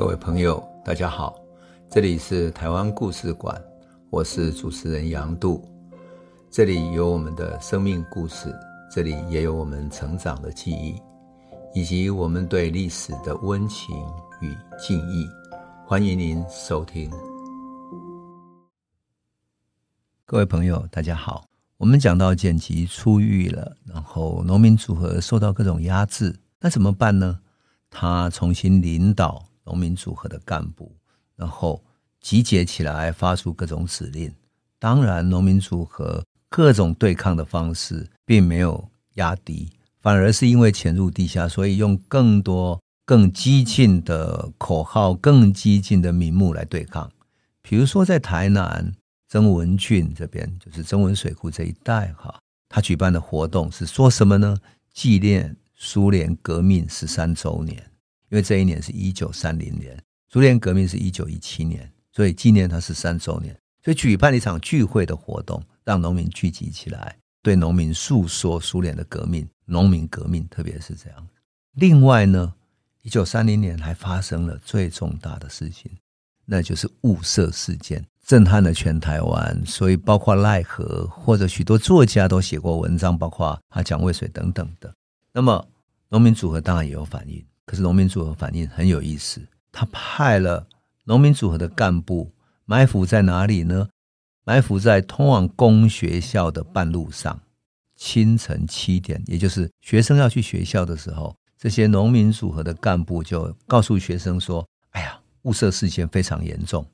各位朋友，大家好，这里是台湾故事馆，我是主持人杨度，这里有我们的生命故事，这里也有我们成长的记忆，以及我们对历史的温情与敬意，欢迎您收听。各位朋友，大家好，我们讲到简吉出狱了，然后农民组合受到各种压制，那怎么办呢？他重新领导。农民组合的干部，然后集结起来，发出各种指令。当然，农民组合各种对抗的方式并没有压低，反而是因为潜入地下，所以用更多、更激进的口号、更激进的名目来对抗。比如说，在台南曾文俊这边，就是曾文水库这一带，哈，他举办的活动是说什么呢？纪念苏联革命十三周年。因为这一年是一九三零年，苏联革命是一九一七年，所以纪念它是三周年，所以举办了一场聚会的活动，让农民聚集起来，对农民诉说苏联的革命，农民革命，特别是这样。另外呢，一九三零年还发生了最重大的事情，那就是雾社事件，震撼了全台湾，所以包括赖和或者许多作家都写过文章，包括啊蒋渭水等等的。那么农民组合当然也有反应。可是农民组合反应很有意思，他派了农民组合的干部埋伏在哪里呢？埋伏在通往公学校的半路上。清晨七点，也就是学生要去学校的时候，这些农民组合的干部就告诉学生说：“哎呀，雾社事件非常严重，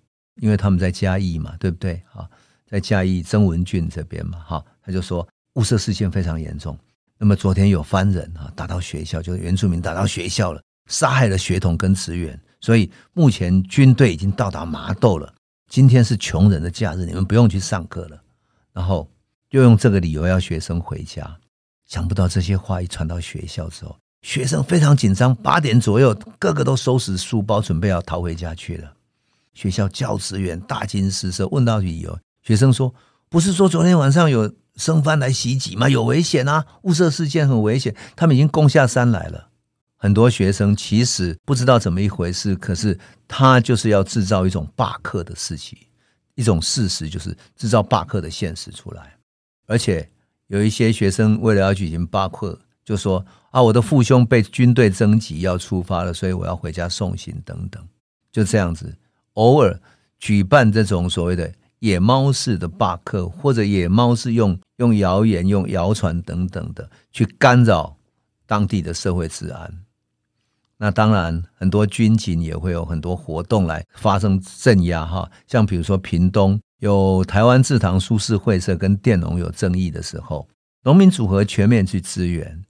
因为他们在嘉义嘛，对不对？啊，在嘉义曾文俊这边嘛，哈，他就说雾社事件非常严重。那么昨天有番人啊打到学校，就是原住民打到学校了。”杀害了学童跟职员，所以目前军队已经到达麻豆了。今天是穷人的假日，你们不用去上课了。然后又用这个理由要学生回家。想不到这些话一传到学校之后，学生非常紧张。八点左右，个个都收拾书包，准备要逃回家去了。学校教职员大惊失色，问到理由，学生说：“不是说昨天晚上有生番来袭击吗？有危险啊！雾社事件很危险，他们已经攻下山来了。”很多学生其实不知道怎么一回事，可是他就是要制造一种罢课的事情，一种事实就是制造罢课的现实出来。而且有一些学生为了要举行罢课，就说啊，我的父兄被军队征集要出发了，所以我要回家送行等等。就这样子，偶尔举办这种所谓的野猫式的罢课，或者野猫是用用谣言、用谣传等等的去干扰当地的社会治安。那当然，很多军警也会有很多活动来发生镇压哈，像比如说屏东有台湾制糖株式会社跟佃农有争议的时候，农民组合全面去支援，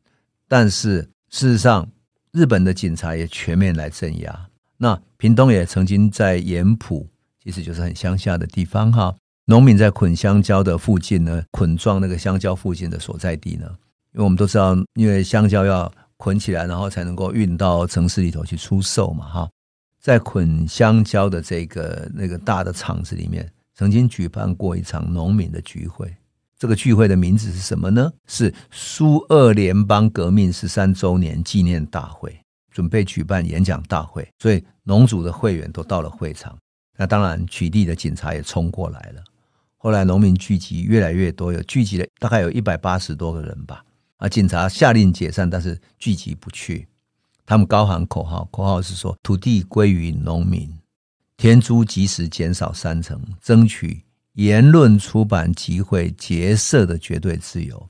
但是事实上日本的警察也全面来镇压。那屏东也曾经在盐埔，其实就是很乡下的地方哈，农民在捆香蕉的附近呢，捆状那个香蕉附近的所在地呢，因为我们都知道，因为香蕉要捆起来，然后才能够运到城市里头去出售嘛，哈。在捆香蕉的这个那个大的厂子里面，曾经举办过一场农民的聚会。这个聚会的名字是什么呢？是苏俄联邦革命十三周年纪念大会，准备举办演讲大会，所以农组的会员都到了会场。那当然，取缔的警察也冲过来了。后来农民聚集越来越多，有聚集了大概有一百八十多个人吧。啊！警察下令解散，但是聚集不去。他们高喊口号，口号是说：“土地归于农民，田租即时减少三成，争取言论、出版、集会、结社的绝对自由，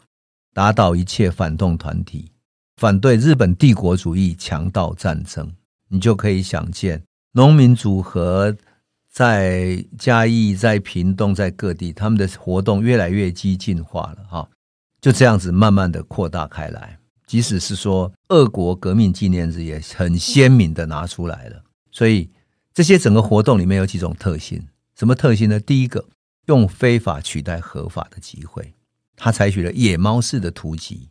打倒一切反动团体，反对日本帝国主义强盗战争。”你就可以想见，农民组合在嘉义、在屏东、在各地，他们的活动越来越激进化了，哈。就这样子慢慢的扩大开来，即使是说俄国革命纪念日也很鲜明的拿出来了。所以这些整个活动里面有几种特性，什么特性呢？第一个，用非法取代合法的集会，他采取了野猫式的突击，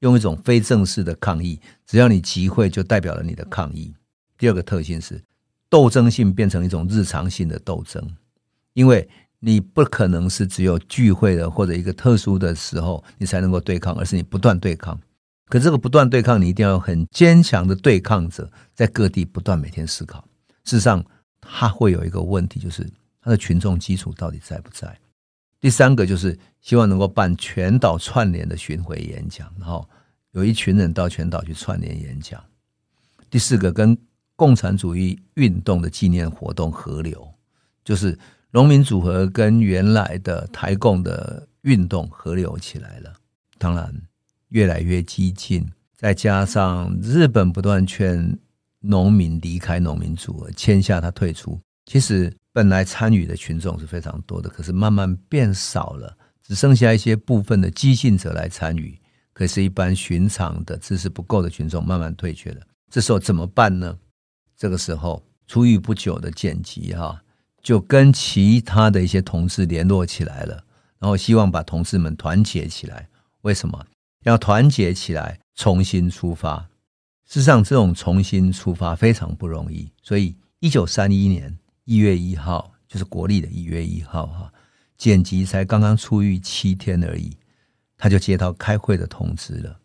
用一种非正式的抗议，只要你集会就代表了你的抗议。第二个特性是斗争性变成一种日常性的斗争，因为。你不可能是只有聚会的或者一个特殊的时候你才能够对抗，而是你不断对抗。可这个不断对抗，你一定要有很坚强的对抗者，在各地不断每天思考。事实上，他会有一个问题，就是他的群众基础到底在不在？第三个就是希望能够办全岛串联的巡回演讲，然后有一群人到全岛去串联演讲。第四个跟共产主义运动的纪念活动合流，就是农民组合跟原来的台共的运动合流起来了。当然，越来越激进，再加上日本不断劝农民离开农民组合，签下他退出。其实。本来参与的群众是非常多的，可是慢慢变少了，只剩下一些部分的激进者来参与。可是，一般寻常的知识不够的群众慢慢退却了。这时候怎么办呢？这个时候出狱不久的剪辑哈，就跟其他的一些同志联络起来了，然后希望把同志们团结起来。为什么要团结起来，重新出发？事实上，这种重新出发非常不容易。所以，一九三一年。一月一号就是国历的一月一号哈，简吉才刚刚出狱七天而已，他就接到开会的通知了。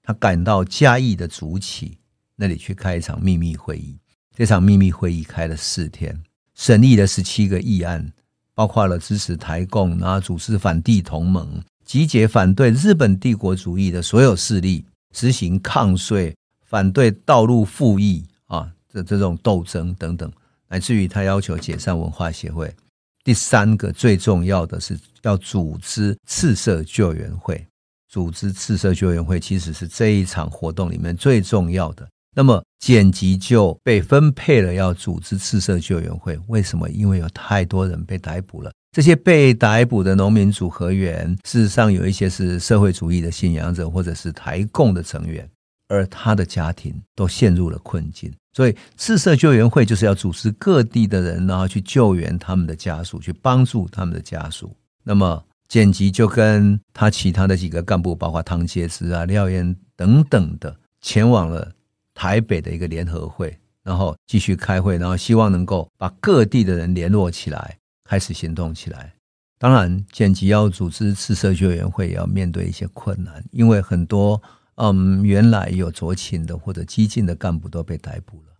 他赶到嘉义的竹崎那里去开一场秘密会议。这场秘密会议开了四天，审议了十七个议案，包括了支持台共，然后组织反帝同盟，集结反对日本帝国主义的所有势力，实行抗税，反对道路复议啊，这这种斗争等等。乃至于他要求解散文化协会，第三个最重要的是要组织赤色救援会。组织赤色救援会其实是这一场活动里面最重要的。那么简吉就被分配了要组织赤色救援会，为什么？因为有太多人被逮捕了。这些被逮捕的农民组合员，事实上有一些是社会主义的信仰者，或者是台共的成员。而他的家庭都陷入了困境，所以赤色救援会就是要组织各地的人，然后去救援他们的家属，去帮助他们的家属。那么简吉就跟他其他的几个干部，包括汤介之啊、廖彦等等的，前往了台北的一个联合会，然后继续开会，然后希望能够把各地的人联络起来，开始行动起来。当然，简吉要组织赤色救援会，也要面对一些困难，因为很多。嗯，原来有酌情的或者激进的干部都被逮捕了。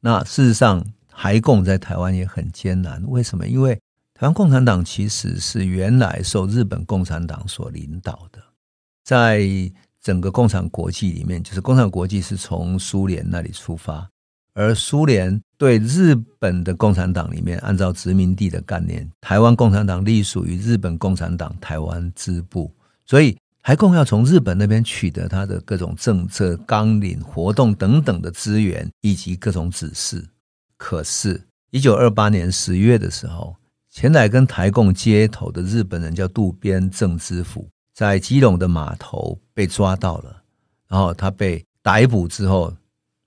那事实上，台共在台湾也很艰难。为什么？因为台湾共产党其实是原来受日本共产党所领导的，在整个共产国际里面，就是共产国际是从苏联那里出发，而苏联对日本的共产党里面，按照殖民地的概念，台湾共产党隶属于日本共产党台湾支部，所以。台共要从日本那边取得他的各种政策纲领、活动等等的资源以及各种指示。可是，一九二八年十月的时候，前来跟台共接头的日本人叫渡边正之府，在基隆的码头被抓到了，然后他被逮捕之后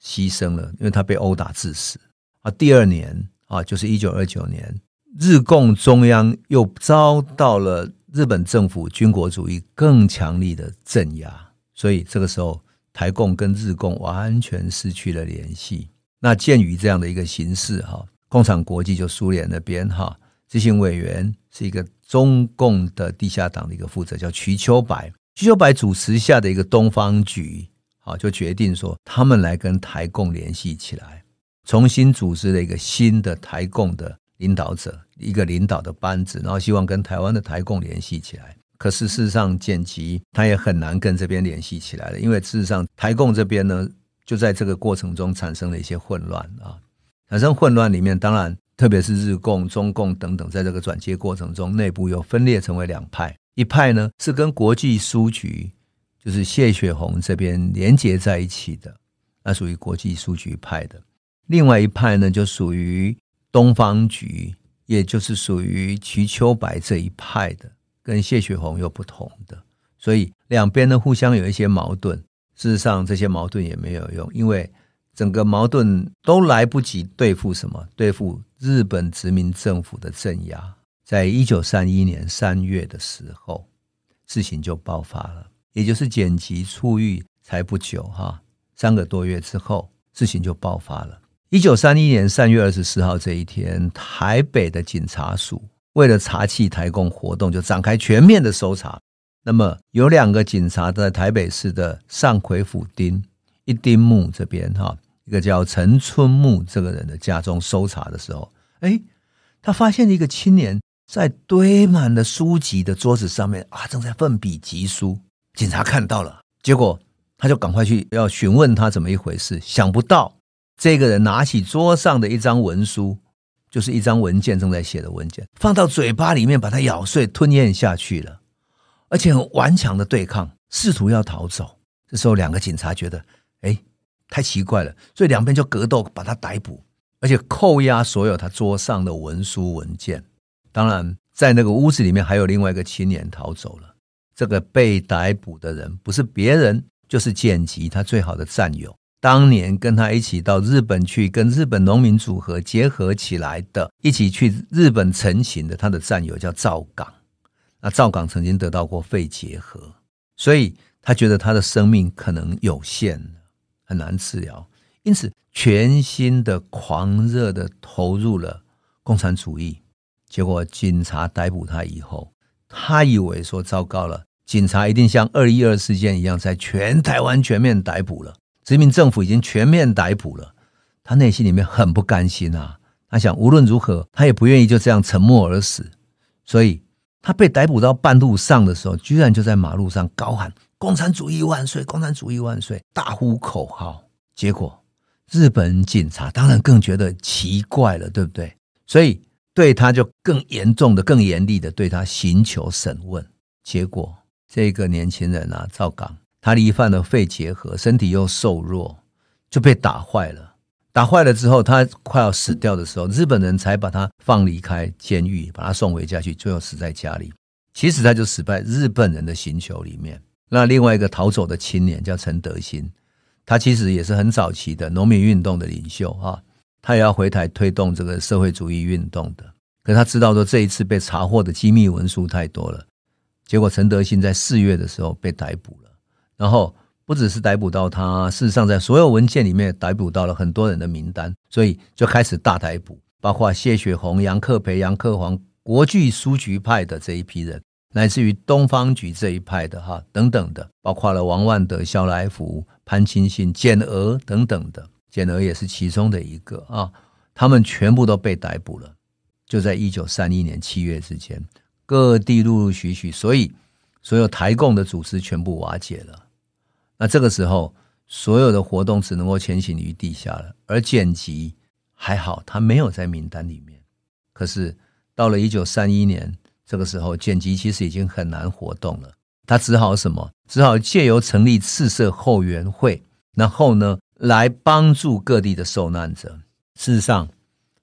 牺牲了，因为他被殴打致死。啊，第二年啊，就是一九二九年，日共中央又遭到了。日本政府军国主义更强力的镇压，所以这个时候台共跟日共完全失去了联系。那鉴于这样的一个形势，哈，共产国际就苏联那边哈，执行委员是一个中共的地下党的一个负责，叫瞿秋白。瞿秋白主持下的一个东方局，好，就决定说他们来跟台共联系起来，重新组织了一个新的台共的。领导者一个领导的班子，然后希望跟台湾的台共联系起来。可是事实上，简吉他也很难跟这边联系起来了，因为事实上台共这边呢，就在这个过程中产生了一些混乱啊。产生混乱里面，当然特别是日共、中共等等，在这个转接过程中，内部又分裂成为两派。一派呢是跟国际书局，就是谢雪红这边连接在一起的，那属于国际书局派的；另外一派呢，就属于。东方局，也就是属于瞿秋白这一派的，跟谢雪红又不同的，所以两边呢互相有一些矛盾。事实上，这些矛盾也没有用，因为整个矛盾都来不及对付什么，对付日本殖民政府的镇压。在一九三一年三月的时候，事情就爆发了，也就是剪辑出狱才不久哈，三个多月之后，事情就爆发了。一九三一年三月二十四号这一天，台北的警察署为了查缉台共活动，就展开全面的搜查。那么有两个警察在台北市的上魁府町一丁目这边哈，一个叫陈春木这个人的家中搜查的时候，哎，他发现了一个青年在堆满了书籍的桌子上面啊，正在奋笔疾书。警察看到了，结果他就赶快去要询问他怎么一回事。想不到这个人拿起桌上的一张文书，就是一张文件正在写的文件，放到嘴巴里面，把它咬碎吞咽下去了，而且很顽强的对抗，试图要逃走。这时候，两个警察觉得，哎。太奇怪了，所以两边就格斗，把他逮捕，而且扣押所有他桌上的文书文件。当然，在那个屋子里面还有另外一个青年逃走了。这个被逮捕的人不是别人，就是简吉他最好的战友，当年跟他一起到日本去，跟日本农民组合结合起来的，一起去日本陈情的他的战友叫赵岗。那赵岗曾经得到过肺结核，所以他觉得他的生命可能有限。很难治疗，因此全心的狂热的投入了共产主义。结果警察逮捕他以后，他以为说糟糕了，警察一定像二一二事件一样，在全台湾全面逮捕了，殖民政府已经全面逮捕了。他内心里面很不甘心啊，他想无论如何，他也不愿意就这样沉默而死。所以他被逮捕到半路上的时候，居然就在马路上高喊。共产主义万岁！共产主义万岁！大呼口号，结果日本警察当然更觉得奇怪了，对不对？所以对他就更严重的、更严厉的对他寻求审问。结果这个年轻人啊，赵刚，他罹患了肺结核，身体又瘦弱，就被打坏了。打坏了之后，他快要死掉的时候，日本人才把他放离开监狱，把他送回家去，最后死在家里。其实他就死在日本人的刑求里面。那另外一个逃走的青年叫陈德兴，他其实也是很早期的农民运动的领袖啊，他也要回台推动这个社会主义运动的。可他知道说这一次被查获的机密文书太多了，结果陈德兴在四月的时候被逮捕了。然后不只是逮捕到他，事实上在所有文件里面逮捕到了很多人的名单，所以就开始大逮捕，包括谢雪红、杨克培、杨克煌、国际书局派的这一批人。来自于东方局这一派的哈等等的，包括了王万德、萧来福、潘清信、简娥等等的，简娥也是其中的一个啊。他们全部都被逮捕了，就在一九三一年七月之间，各地陆陆续续，所以所有台共的组织全部瓦解了。那这个时候，所有的活动只能够前行于地下了。而剪辑还好，他没有在名单里面。可是到了一九三一年。这个时候，剪辑其实已经很难活动了。他只好什么？只好借由成立赤色后援会，然后呢，来帮助各地的受难者。事实上，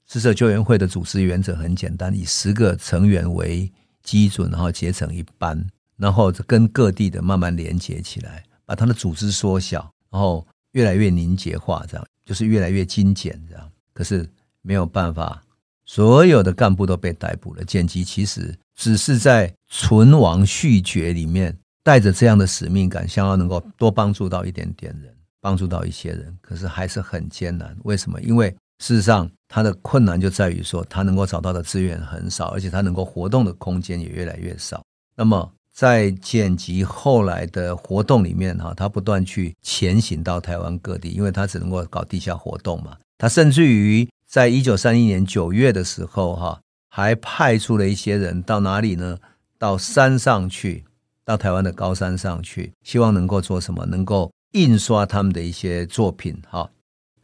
赤色救援会的组织原则很简单：以十个成员为基准，然后结成一班，然后跟各地的慢慢连接起来，把他的组织缩小，然后越来越凝结化，这样就是越来越精简，这样。可是没有办法。所有的干部都被逮捕了。简吉其实只是在存亡续绝里面带着这样的使命感，想要能够多帮助到一点点人，帮助到一些人，可是还是很艰难。为什么？因为事实上他的困难就在于说，他能够找到的资源很少，而且他能够活动的空间也越来越少。那么在剪辑后来的活动里面，哈，他不断去前行到台湾各地，因为他只能够搞地下活动嘛。他甚至于。在一九三一年九月的时候，哈，还派出了一些人到哪里呢？到山上去，到台湾的高山上去，希望能够做什么？能够印刷他们的一些作品，哈。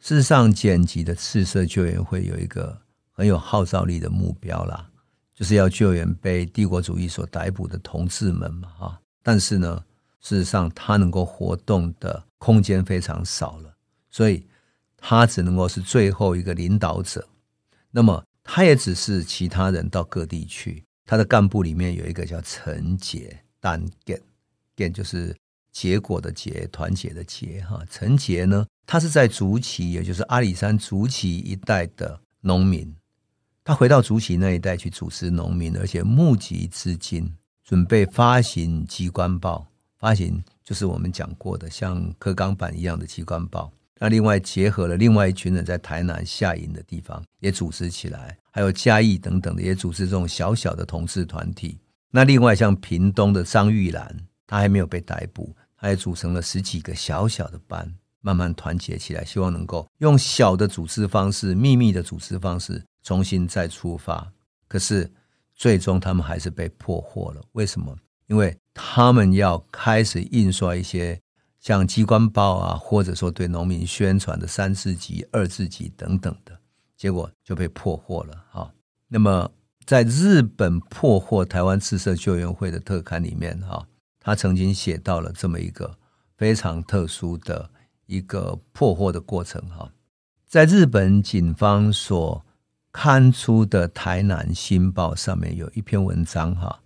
事实上，剪辑的赤色救援会有一个很有号召力的目标啦，就是要救援被帝国主义所逮捕的同志们嘛，哈。但是呢，事实上他能够活动的空间非常少了，所以。他只能够是最后一个领导者，那么他也只是其他人到各地去。他的干部里面有一个叫陈结，单结，结就是结果的结，团结的结。哈，陈杰呢，他是在竹崎，也就是阿里山竹崎一带的农民。他回到竹崎那一带去组织农民，而且募集资金，准备发行机关报。发行就是我们讲过的像刻钢板一样的机关报。那另外结合了另外一群人在台南下营的地方也组织起来，还有嘉义等等的也组织这种小小的同志团体。那另外像屏东的张玉兰，他还没有被逮捕，他也组成了十几个小小的班。慢慢团结起来，希望能够用小的组织方式、秘密的组织方式重新再出发。可是最终他们还是被破获了。为什么？因为他们要开始印刷一些像机关报啊，或者说对农民宣传的三字集、二字集等等的，结果就被破获了。哈，那么在日本破获台湾赤色救援会的特刊里面，哈，他曾经写到了这么一个非常特殊的一个破获的过程。哈，在日本警方所刊出的《台南新报》上面有一篇文章，哈。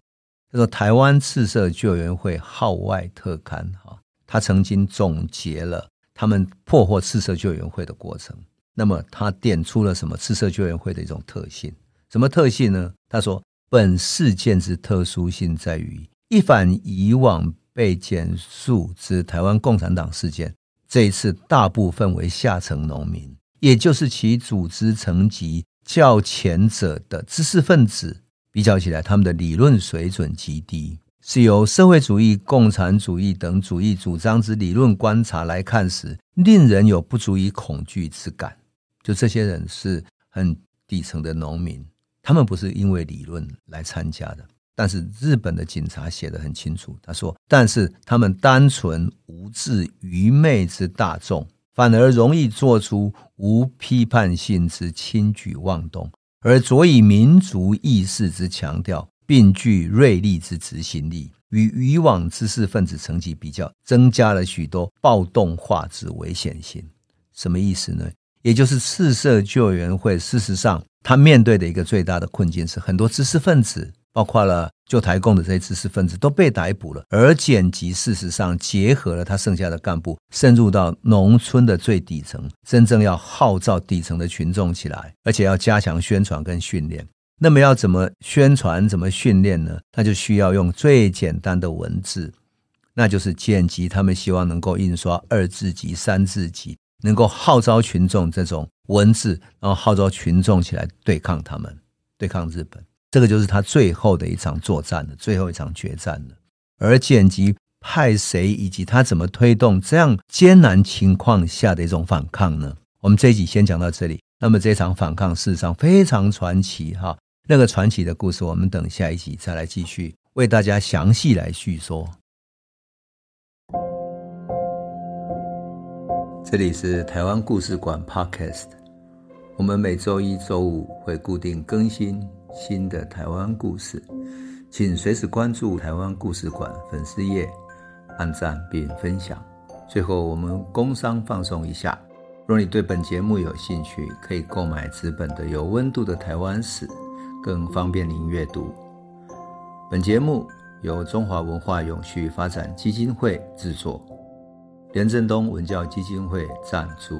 叫做台湾赤色救援会号外特刊，哈，他曾经总结了他们破获赤色救援会的过程。那么他点出了什么赤色救援会的一种特性？什么特性呢？他说，本事件之特殊性在于，一反以往被检肃之台湾共产党事件，这一次大部分为下层农民，也就是其组织层级较前者的知识分子。比较起来，他们的理论水准极低，是由社会主义、共产主义等主义主张之理论观察来看时，令人有不足以恐惧之感。就这些人是很底层的农民，他们不是因为理论来参加的。但是日本的警察写得很清楚，他说：“但是他们单纯无知、愚昧之大众，反而容易做出无批判性之轻举妄动。”而佐以民族意识之强调，并具锐利之执行力，与以往知识分子层级比较，增加了许多暴动化之危险性。什么意思呢？也就是赤色救援会，事实上，他面对的一个最大的困境是，很多知识分子。包括了救台共的这些知识分子都被逮捕了，而检级事实上结合了他剩下的干部，深入到农村的最底层，真正要号召底层的群众起来，而且要加强宣传跟训练。那么要怎么宣传、怎么训练呢？那就需要用最简单的文字，那就是剪辑。他们希望能够印刷二字集、三字集，能够号召群众这种文字，然后号召群众起来对抗他们，对抗日本。这个就是他最后的一场作战了，最后一场决战了。而剪辑派谁，以及他怎么推动这样艰难情况下的一种反抗呢？我们这一集先讲到这里。那么这场反抗事实上非常传奇哈，那个传奇的故事，我们等下一集再来继续为大家详细来叙说。这里是台湾故事馆 Podcast，我们每周一、周五会固定更新。新的台湾故事，请随时关注台湾故事馆粉丝页，按赞并分享。最后，我们工商放送一下：若你对本节目有兴趣，可以购买纸本的《有温度的台湾史》，更方便您阅读。本节目由中华文化永续发展基金会制作，连振东文教基金会赞助。